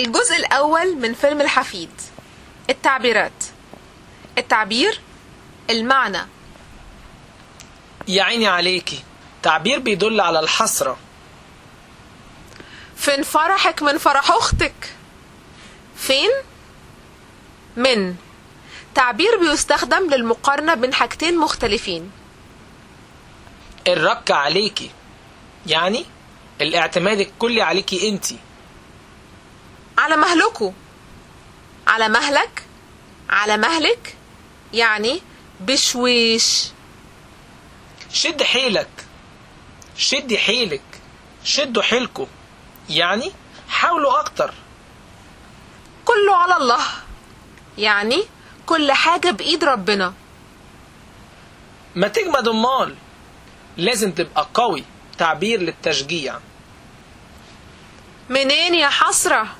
الجزء الأول من فيلم الحفيد. التعبيرات. التعبير المعنى. يا عيني عليكي تعبير بيدل على الحسرة. فين فرحك من فرح أختك؟ فين؟ من. تعبير بيستخدم للمقارنة بين حاجتين مختلفين. الرك عليكي يعني الاعتماد الكلي عليكي انتي. على مهلكه. على مهلك. على مهلك يعني بشويش. شد حيلك. شدي حيلك. شدوا حيلكوا يعني حاولوا أكتر. كله على الله. يعني كل حاجة بإيد ربنا. ما تجمد امال لازم تبقى قوي. تعبير للتشجيع. منين يا حسرة؟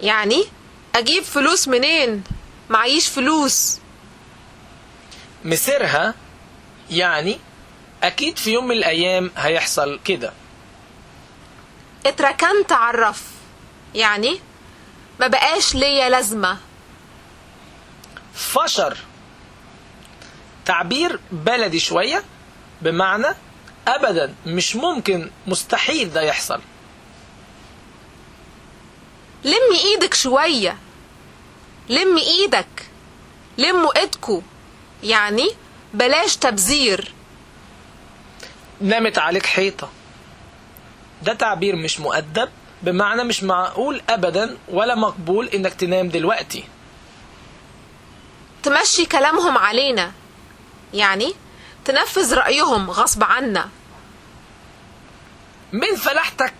يعني أجيب فلوس منين؟ معيش فلوس. مسيرها يعني أكيد في يوم من الأيام هيحصل كده. اتركنت الرف. يعني ما بقاش ليا لازمة. فشر. تعبير بلدي شوية بمعنى ابدا مش ممكن مستحيل ده يحصل. لمي إيدك شوية. لمي إيدك. لموا ايدكوا يعني بلاش تبذير. نامت عليك حيطة. ده تعبير مش مؤدب بمعنى مش معقول ابدا ولا مقبول إنك تنام دلوقتي. تمشي كلامهم علينا. يعني تنفذ رأيهم غصب عنا. من فلاحتك.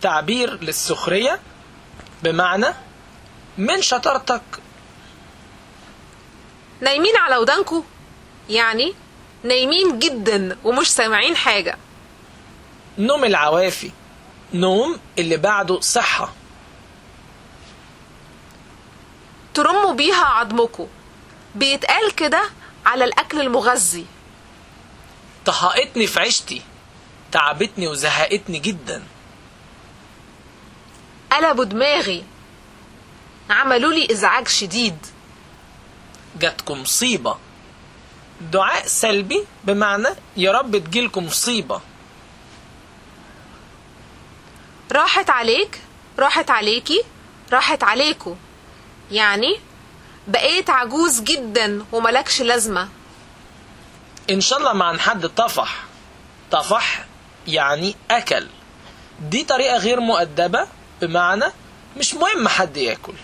تعبير للسخرية. بمعنى من شطارتك. نايمين على ودانكوا يعني نايمين جدا ومش سامعين حاجة. نوم العوافي نوم اللي بعده صحة. ترموا بيها عظمكوا بيتقال كده على الأكل المغذي. طهقتني في عيشتي تعبتني وزهقتني جدا. قلبوا دماغي عملوا لي إزعاج شديد. جاتكم مصيبة. دعاء سلبي بمعنى يا رب تجيلكم مصيبة. راحت عليك راحت عليكي راحت عليكوا يعني بقيت عجوز جدا وملكش لازمة. إن شاء الله مع حد طفح. طفح يعني أكل. دي طريقة غير مؤدبة. بمعنى مش مهم حد ياكل.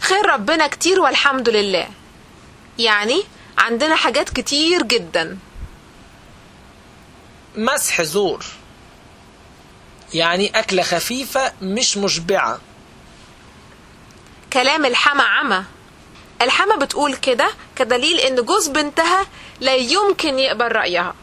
خير ربنا كتير والحمد لله. يعني عندنا حاجات كتير جدا. مسح زور. يعني أكلة خفيفة مش مشبعة. كلام الحما عمى. الحما بتقول كده كدليل إن جوز بنتها لا يمكن يقبل رأيها.